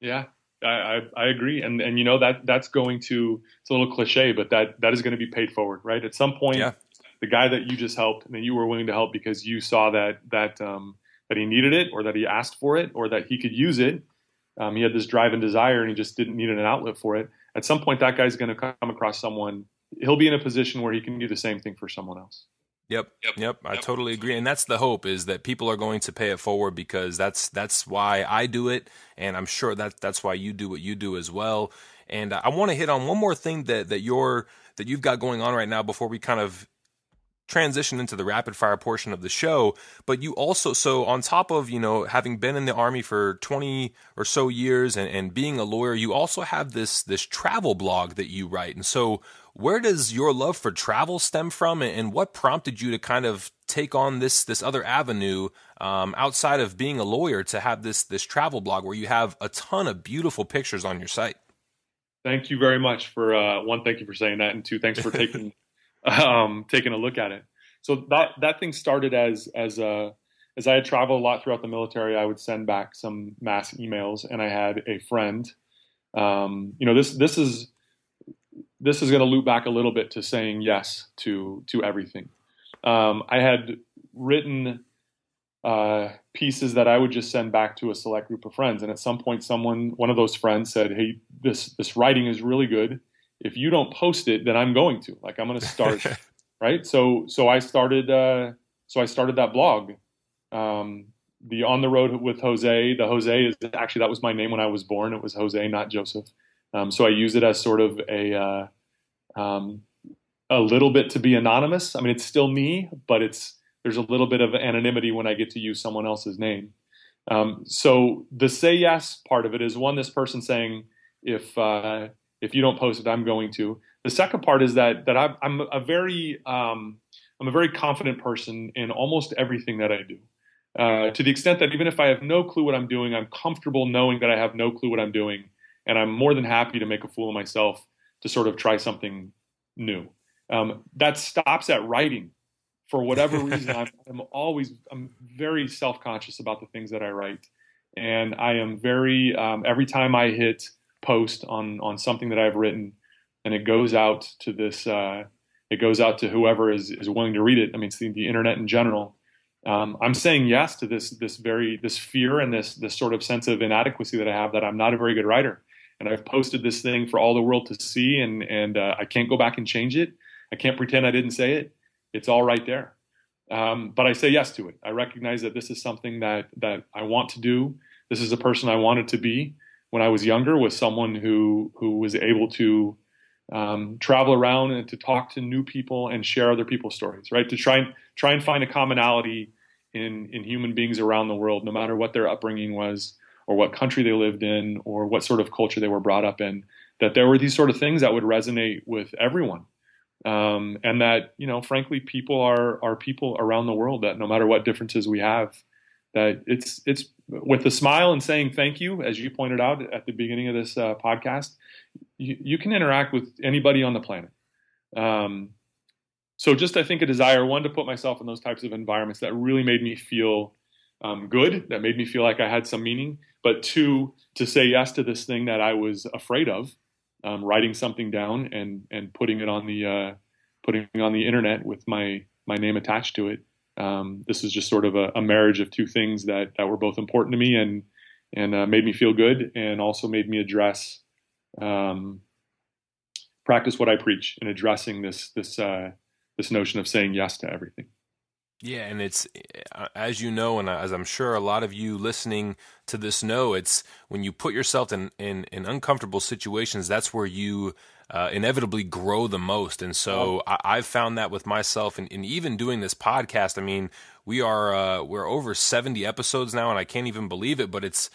Yeah I, I, agree, and and you know that that's going to it's a little cliche, but that that is going to be paid forward, right? At some point, yeah. the guy that you just helped and that you were willing to help because you saw that that um, that he needed it, or that he asked for it, or that he could use it. Um, he had this drive and desire, and he just didn't need an outlet for it. At some point, that guy's going to come across someone. He'll be in a position where he can do the same thing for someone else. Yep, yep, yep. I yep. totally agree, and that's the hope is that people are going to pay it forward because that's that's why I do it, and I'm sure that that's why you do what you do as well. And I want to hit on one more thing that that you're that you've got going on right now before we kind of transition into the rapid fire portion of the show but you also so on top of you know having been in the army for 20 or so years and, and being a lawyer you also have this this travel blog that you write and so where does your love for travel stem from, and what prompted you to kind of take on this this other avenue um, outside of being a lawyer to have this this travel blog where you have a ton of beautiful pictures on your site? Thank you very much for uh, one. Thank you for saying that, and two, thanks for taking um, taking a look at it. So that that thing started as as a uh, as I had traveled a lot throughout the military, I would send back some mass emails, and I had a friend. Um, you know, this this is this is going to loop back a little bit to saying yes to to everything. Um, I had written uh, pieces that I would just send back to a select group of friends, and at some point, someone, one of those friends, said, "Hey, this this writing is really good. If you don't post it, then I'm going to. Like, I'm going to start." right. So so I started uh, so I started that blog. Um, the on the road with Jose. The Jose is actually that was my name when I was born. It was Jose, not Joseph. Um, so I use it as sort of a uh, um, a little bit to be anonymous. I mean, it's still me, but it's there's a little bit of anonymity when I get to use someone else's name. Um, so the say yes part of it is one, this person saying, if uh, if you don't post it, I'm going to. The second part is that that I'm, I'm a very um, I'm a very confident person in almost everything that I do. Uh, to the extent that even if I have no clue what I'm doing, I'm comfortable knowing that I have no clue what I'm doing, and I'm more than happy to make a fool of myself to sort of try something new. Um, that stops at writing. For whatever reason, I'm, I'm, always I'm very self conscious about the things that I write, and I am very um, every time I hit post on on something that I've written, and it goes out to this uh, it goes out to whoever is is willing to read it. I mean, it's the, the internet in general. Um, I'm saying yes to this this very this fear and this this sort of sense of inadequacy that I have that I'm not a very good writer, and I've posted this thing for all the world to see, and and uh, I can't go back and change it. I can't pretend I didn't say it. It's all right there. Um, but I say yes to it. I recognize that this is something that that I want to do. This is a person I wanted to be when I was younger. Was someone who who was able to um, travel around and to talk to new people and share other people's stories. Right to try and try and find a commonality in in human beings around the world, no matter what their upbringing was or what country they lived in or what sort of culture they were brought up in. That there were these sort of things that would resonate with everyone um, and that you know, frankly, people are are people around the world that no matter what differences we have, that it's it's with a smile and saying thank you, as you pointed out at the beginning of this uh, podcast, you, you, can interact with anybody on the planet. Um, so just I think a desire one to put myself in those types of environments that really made me feel um, good, that made me feel like I had some meaning, but two to say yes to this thing that I was afraid of um, writing something down and and putting it on the uh, putting on the internet with my my name attached to it. Um, this is just sort of a, a, marriage of two things that that were both important to me and and uh, made me feel good and also made me address um, practice what I preach in addressing this this uh, this notion of saying yes to everything. Yeah, and it's uh, as you know, and as I'm sure a lot of you listening to this know, it's when you put yourself in in, in uncomfortable situations, that's where you uh, inevitably grow the most. And so oh. I, have found that with myself, and, and, even doing this podcast. I mean, we are uh, we're over 70 episodes now, and I can't even believe it. But it's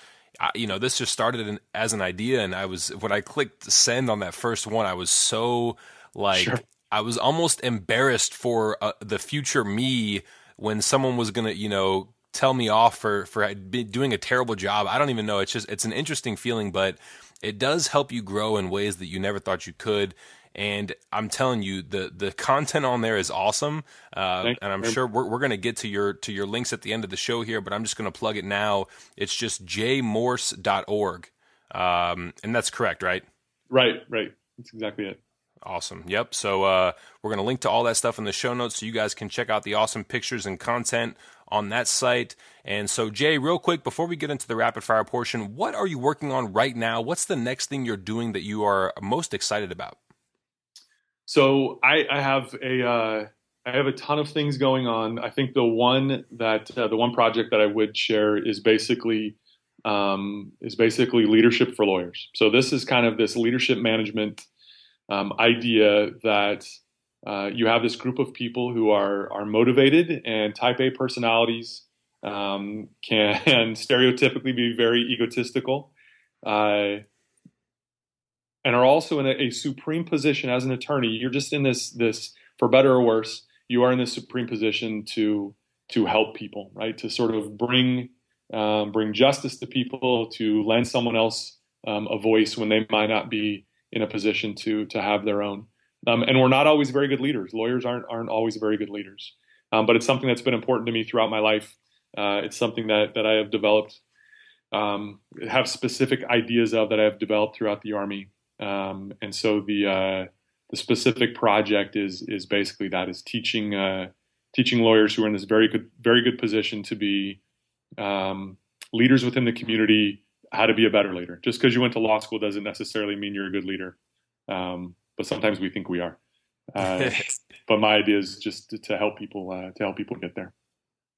you know this just started in, as an idea, and I was when I clicked send on that first one, I was so like. Sure I was almost embarrassed for uh, the future me when someone was gonna, you know, tell me off for for doing a terrible job. I don't even know. It's just it's an interesting feeling, but it does help you grow in ways that you never thought you could. And I'm telling you, the the content on there is awesome, uh, and I'm sure we're, we're going to get to your to your links at the end of the show here. But I'm just going to plug it now. It's just jaymorse.org, um, and that's correct, right? Right, right. That's exactly it. Awesome. Yep. So uh, we're going to link to all that stuff in the show notes so you guys can check out the awesome pictures and content on that site. And so, Jay, real quick, before we get into the rapid fire portion, what are you working on right now? What's the next thing you're doing that you are most excited about? So I, I have a uh, I have a ton of things going on. I think the one that uh, the one project that I would share is basically um, is basically leadership for lawyers. So this is kind of this leadership management um, idea that uh, you have this group of people who are are motivated and type A personalities um, can stereotypically be very egotistical uh, and are also in a, a, supreme position as an attorney. You're just in this this for better or worse. You are in this supreme position to to help people, right? To sort of bring um, bring justice to people, to lend someone else um, a voice when they might not be in a position to to have their own. Um, and we're not always very good leaders. Lawyers aren't aren't always very good leaders. Um, but it's something that's been important to me throughout my life. Uh, it's something that that I have developed, um, have specific ideas of that I have developed throughout the army. Um, and so the uh, the specific project is is basically that is teaching uh, teaching lawyers who are in this very good very good position to be um, leaders within the community how to be a better leader. Just because you went to law school doesn't necessarily mean you're a good leader. Um, but sometimes we think we are. Uh, but my idea is just to, to help people uh, to help people get there.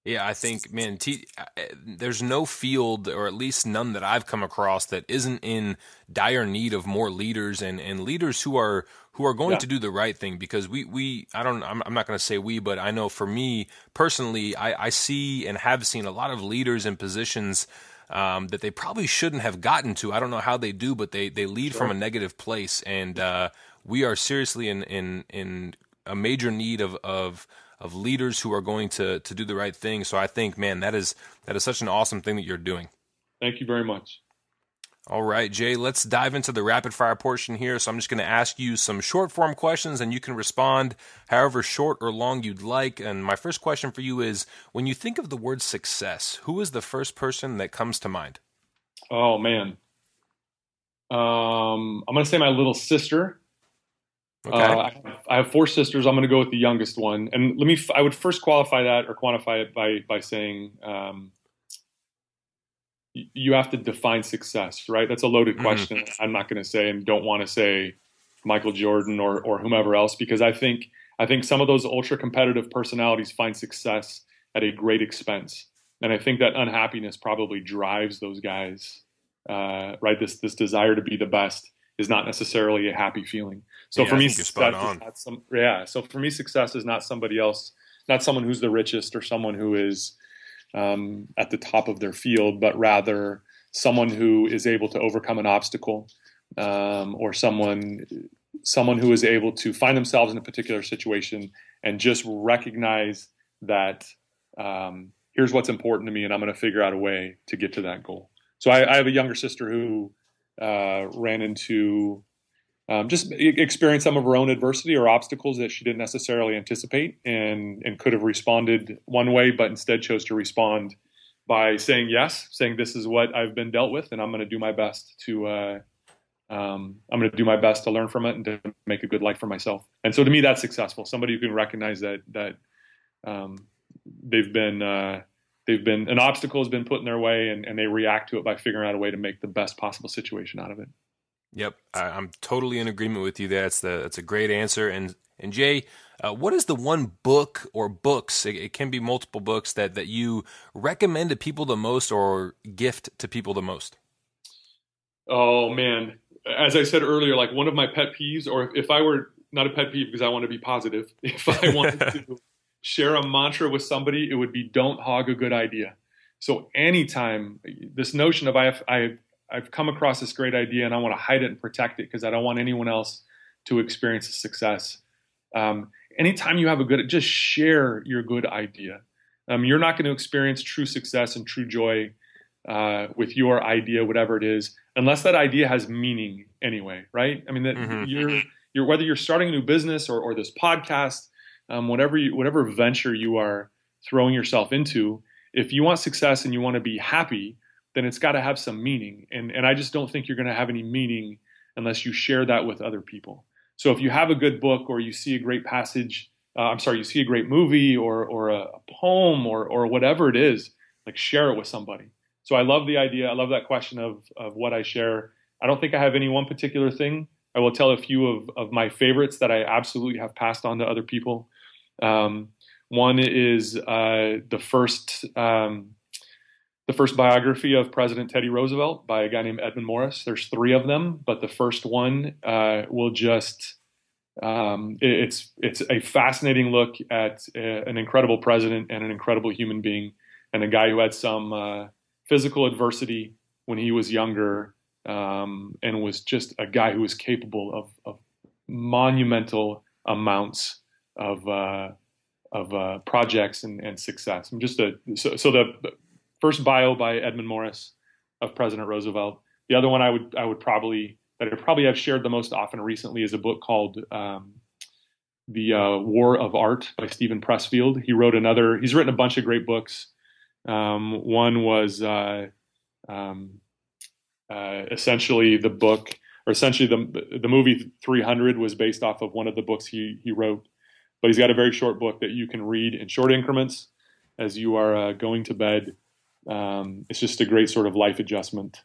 Yeah, I think, man, T, uh, there's no field, or at least none that I've come across, that isn't in dire need of more leaders and, and leaders who are who are going yeah. to do the right thing. Because we we I don't I'm, I'm not going to say we, but I know for me personally, I, I see and have seen a lot of leaders in positions um, that they probably shouldn't have gotten to. I don't know how they do, but they they lead sure. from a negative place, and uh, we are seriously in in in a major need of of of leaders who are going to to do the right thing. So I think, man, that is that is such an awesome thing that you're doing. Thank you very much. All right, Jay, let's dive into the rapid fire portion here. So I'm just going to ask you some short form questions and you can respond however short or long you'd like. And my first question for you is when you think of the word success, who is the first person that comes to mind? Oh, man. Um, I'm going to say my little sister. Okay. Uh, I, have, I, have four sisters. I'm going to go with the youngest one. And let me, I would first qualify that or quantify it by, by saying, um, you have to define success, right? That's a loaded mm-hmm. question. Mm. I'm not going to say and don't want to say Michael Jordan or, or whomever else because I think, I think some of those ultra competitive personalities find success at a great expense. And I think that unhappiness probably drives those guys, uh, right? This, this desire to be the best is not necessarily a happy feeling. So yeah, for me, success some, yeah. So for me, success is not somebody else, not someone who's the richest or someone who is um, at the top of their field, but rather someone who is able to overcome an obstacle um, or someone someone who is able to find themselves in a particular situation and just recognize that um, here's what's important to me, and I'm going to figure out a way to get to that goal. So I, I have a younger sister who uh, ran into um, just experienced some of her own adversity or obstacles that she didn't necessarily anticipate and, and could have responded one way, but instead chose to respond by saying yes, saying this is what I've been dealt with, and I'm going to do my best to uh, um, I'm going to do my best to learn from it and to make a good life for myself. And so to me, that's successful. Somebody who can recognize that that um, they've been uh, they've been an obstacle has been put in their way, and, and they react to it by figuring out a way to make the best possible situation out of it. Yep, I, am totally in agreement with you. That's the that's a great answer. And and Jay, uh, what is the one book or books? It, it, can be multiple books that that you recommend to people the most or gift to people the most. Oh man, as I said earlier, like one of my pet peeves, or if, I were not a pet peeve because I want to be positive, if I wanted to share a mantra with somebody, it would be "Don't hog a good idea." So anytime this notion of I have, I have I've come across this great idea and I want to hide it and protect it because I don't want anyone else to experience the success. Um, anytime you have a good, just share your good idea. Um, you're not going to experience true success and true joy uh, with your idea, whatever it is, unless that idea has meaning anyway, right? I mean, that mm-hmm. you're, you're whether you're starting a new business or, or this podcast, um, whatever you, whatever venture you are throwing yourself into, if you want success and you want to be happy, then it's got to have some meaning. And, and I just don't think you're going to have any meaning unless you share that with other people. So if you have a good book or you see a great passage, uh, I'm sorry, you see a great movie or, or a, poem or, or whatever it is, like share it with somebody. So I love the idea. I love that question of, of what I share. I don't think I have any one particular thing. I will tell a few of, of my favorites that I absolutely have passed on to other people. Um, one is uh, the first um, the first biography of President Teddy Roosevelt by a guy named Edmund Morris. There's three of them, but the first one uh, will just um, it's it's a fascinating look at a, an incredible president and an incredible human being, and a guy who had some uh, physical adversity when he was younger, um, and was just a guy who was capable of, of monumental amounts of uh, of uh, projects and, and success. I'm just a so, so the first bio by Edmund Morris of President Roosevelt. The other one I would I would probably that I probably have shared the most often recently is a book called um, The uh, War of Art by Steven Pressfield. He wrote another. He's written a bunch of great books. Um, one was uh, um, uh, essentially the book, or essentially the the movie 300 was based off of one of the books he he wrote. But he's got a very short book that you can read in short increments as you are uh, going to bed um, it's just a great sort of life adjustment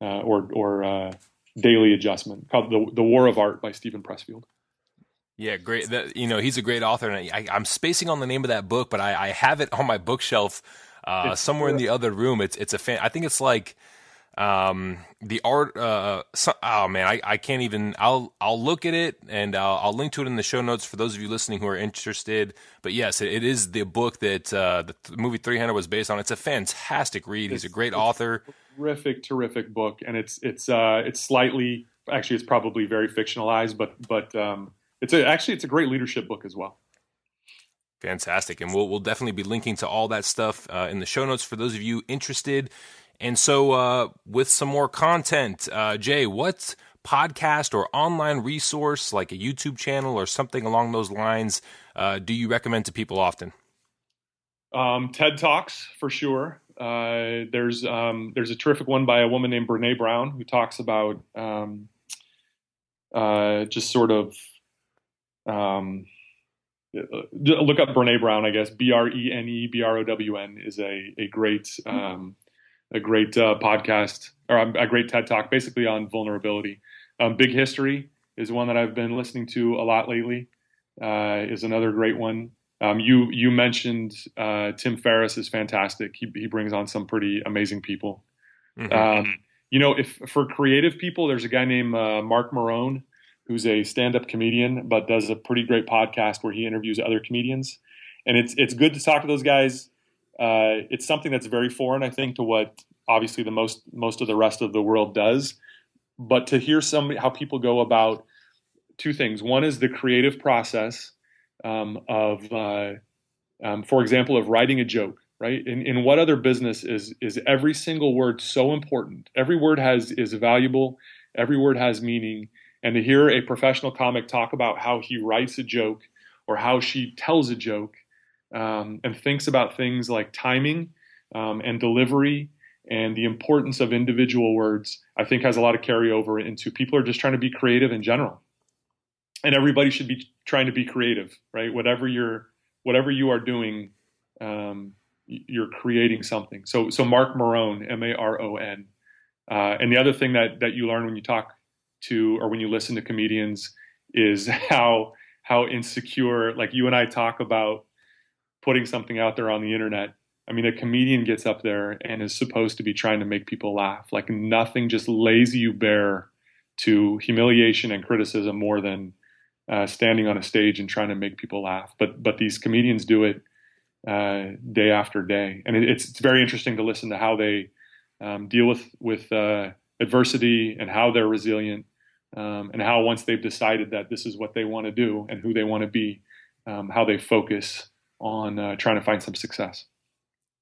uh, or or uh, daily adjustment called the the War of Art by Steven Pressfield. Yeah, great. That, you know, he's a great author, and I, am spacing on the name of that book, but I, I have it on my bookshelf uh, somewhere in the other room. It's it's a fan. I think it's like um, the art. Uh, so, oh man, I, I can't even. I'll I'll look at it and I'll, I'll, link to it in the show notes for those of you listening who are interested. But yes, it, it is the book that uh, the th- movie 300 was based on. It's a fantastic read. He's a great author. Terrific, terrific book, and it's it's uh, it's slightly actually it's probably very fictionalized, but but um, it's a, actually it's a great leadership book as well. Fantastic, and we'll we'll definitely be linking to all that stuff uh, in the show notes for those of you interested. And so, uh, with some more content, uh, Jay, what podcast or online resource like a YouTube channel or something along those lines uh, do you recommend to people often? Um, TED Talks for sure. Uh, there's um, there's a terrific one by a woman named Brene Brown who talks about um, uh, just sort of um, look up Brene Brown, I guess. B R E N E B R O W N is a a great um, a great uh, podcast or a great TED talk, basically on vulnerability. Um, Big History is one that I've been listening to a lot lately. Uh, is another great one. Um, you you mentioned uh, Tim Ferriss is fantastic. He he brings on some pretty amazing people. Mm-hmm. Um, you know, if for creative people, there's a guy named uh, Marc Maron who's a stand-up comedian but does a pretty great podcast where he interviews other comedians and it's it's good to talk to those guys uh, it's something that's very foreign i think to what obviously the most most of the rest of the world does. But to hear some how people go about two things. One is the creative process um, of uh, um, for example of writing a joke right? In, in what other business is is every single word so important? Every word has is valuable. Every word has meaning. And to hear a professional comic talk about how he writes a joke or how she tells a joke um, and thinks about things like timing um, and delivery and the importance of individual words, I think has a lot of carryover into people are just trying to be creative in general. And everybody should be trying to be creative, right? Whatever you're, whatever you are doing, um, you're creating something. So, so Marc Maron, M A R O N. Uh, and the other thing that that you learn when you talk to or when you listen to comedians is how how insecure like you and I talk about putting something out there on the internet. I mean, a comedian gets up there and is supposed to be trying to make people laugh. Like nothing just lays you bare to humiliation and criticism more than uh, standing on a stage and trying to make people laugh. But but these comedians do it uh, day after day, and it, it's it's very interesting to listen to how they um, deal with with uh, adversity and how they're resilient um, and how once they've decided that this is what they want to do and who they want to be, um, how they focus on uh, trying to find some success.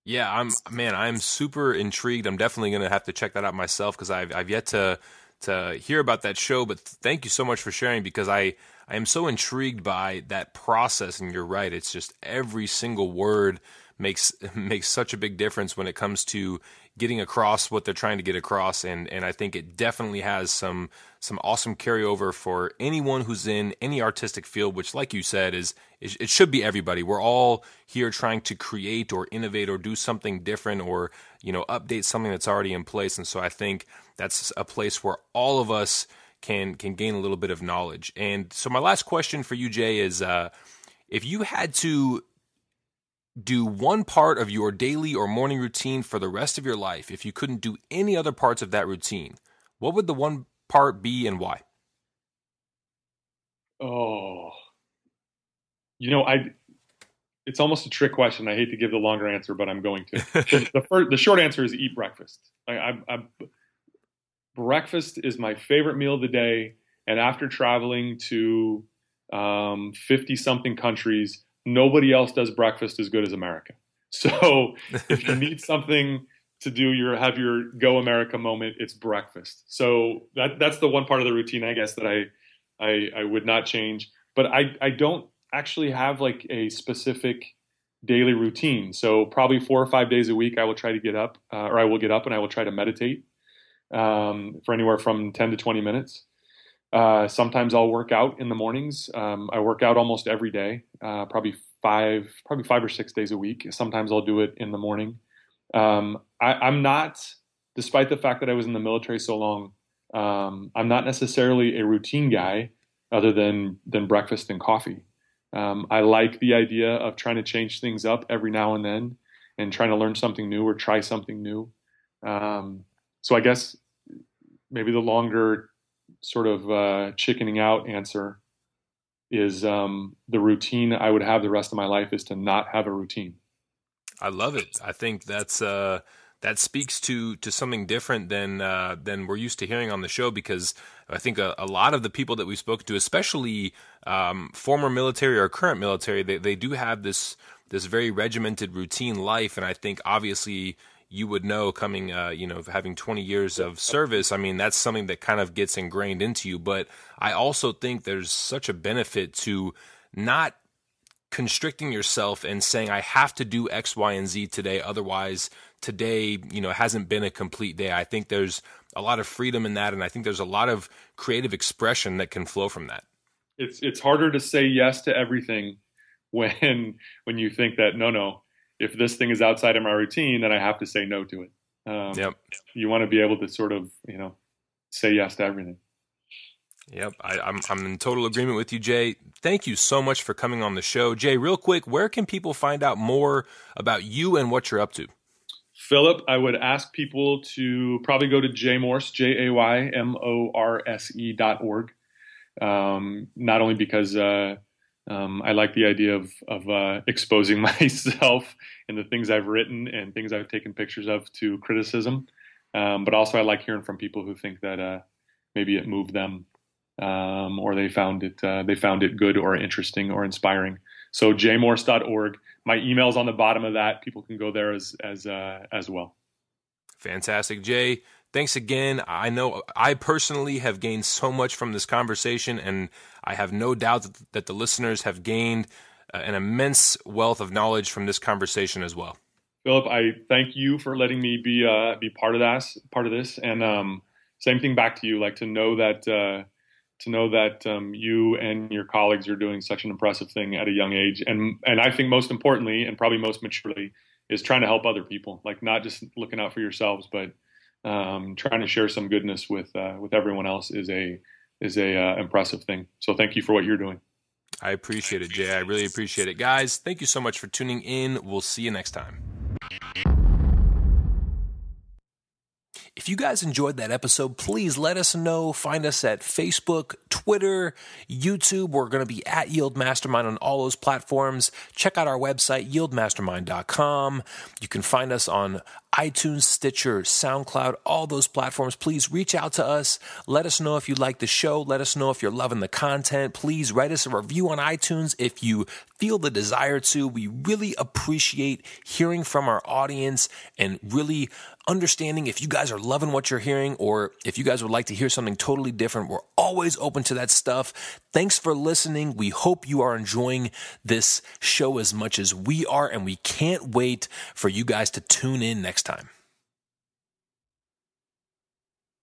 Yeah, I'm man, I'm super intrigued. I'm definitely going to have to check that out myself because I've I've yet to to hear about that show. But thank you so much for sharing because I I am so intrigued by that process. And you're right, it's just every single word makes makes such a big difference when it comes to getting across what they're trying to get across and and I think it definitely has some some awesome carryover for anyone who's in any artistic field which like you said is it should be everybody. We're all here trying to create or innovate or do something different or you know update something that's already in place. And so I think that's a place where all of us can can gain a little bit of knowledge. And so my last question for you Jay is uh if you had to do one part of your daily or morning routine for the rest of your life if you couldn't do any other parts of that routine, what would the one part be and why? Oh, you know, I. It's almost a trick question. I hate to give the longer answer, but I'm going to. the, first, the short answer is eat breakfast. I, I, I, breakfast is my favorite meal of the day, and after traveling to um, 50 something countries, nobody else does breakfast as good as America. So if you need something to do your have your go America moment, it's breakfast. So that that's the one part of the routine I guess that I I, I would not change. But I, I don't actually have like a specific daily routine. So probably four or five days a week, I will try to get up, uh, or I will get up and I will try to meditate um, for anywhere from ten to twenty minutes. Uh, sometimes I'll work out in the mornings. Um, I work out almost every day, uh, probably five, probably five or six days a week. Sometimes I'll do it in the morning. Um, I, am not, despite the fact that I was in the military so long, um, I'm not necessarily a routine guy. other than than breakfast and coffee. Um, I like the idea of trying to change things up every now and then, and trying to learn something new or try something new. Um, so I guess maybe the longer sort of uh, chickening out answer is um, the routine I would have the rest of my life is to not have a routine. I love it. I think that's uh, that speaks to to something different than uh, than we're used to hearing on the show because I think a, a lot of the people that we've spoken to, especially um, former military or current military, they, they do have this this very regimented routine life, and I think obviously you would know coming, uh, you know, having 20 years of service. I mean, that's something that kind of gets ingrained into you. But I also think there's such a benefit to not constricting yourself and saying I have to do X, Y, and Z today. Otherwise, today, you know, hasn't been a complete day. I think there's a lot of freedom in that, and I think there's a lot of creative expression that can flow from that. It's it's harder to say yes to everything when when you think that no, no, if this thing is outside of my routine, then I have to say no to it. Um, yep. You want to be able to sort of, you know, say yes to everything. Yep, I, I'm I'm in total agreement with you, Jay. Thank you so much for coming on the show, Jay. Real quick, where can people find out more about you and what you're up to? Philip, I would ask people to probably go to Jaymorse, J A Y M O R S E dot org. Um, not only because uh, um, I like the idea of, of uh, exposing myself and the things I've written and things I've taken pictures of to criticism, um, but also I like hearing from people who think that uh, maybe it moved them um, or they found it uh, they found it good or interesting or inspiring. So jaymorse.org. My email's on the bottom of that. People can go there as as uh, as well. Fantastic, Jay. Thanks again. I know I personally have gained so much from this conversation, and I have no doubt that the listeners have gained uh, an immense wealth of knowledge from this conversation as well. Philip, I thank you for letting me be uh, be part of this part of this, and um, same thing back to you. Like to know that uh, to know that um, you and your colleagues are doing such an impressive thing at a young age, and and I think most importantly, and probably most maturely, is trying to help other people. Like not just looking out for yourselves, but um, trying to share some goodness with uh, with everyone else is a is a uh, impressive thing. So thank you for what you're doing. I appreciate it, Jay. I really appreciate it, guys. Thank you so much for tuning in. We'll see you next time. If you guys enjoyed that episode, please let us know. Find us at Facebook, Twitter, YouTube. We're going to be at Yield Mastermind on all those platforms. Check out our website, yieldmastermind.com. You can find us on iTunes, Stitcher, SoundCloud, all those platforms. Please reach out to us. Let us know if you like the show. Let us know if you're loving the content. Please write us a review on iTunes if you feel the desire to. We really appreciate hearing from our audience and really understanding if you guys are loving what you're hearing or if you guys would like to hear something totally different. We're always open to that stuff. Thanks for listening. We hope you are enjoying this show as much as we are, and we can't wait for you guys to tune in next time.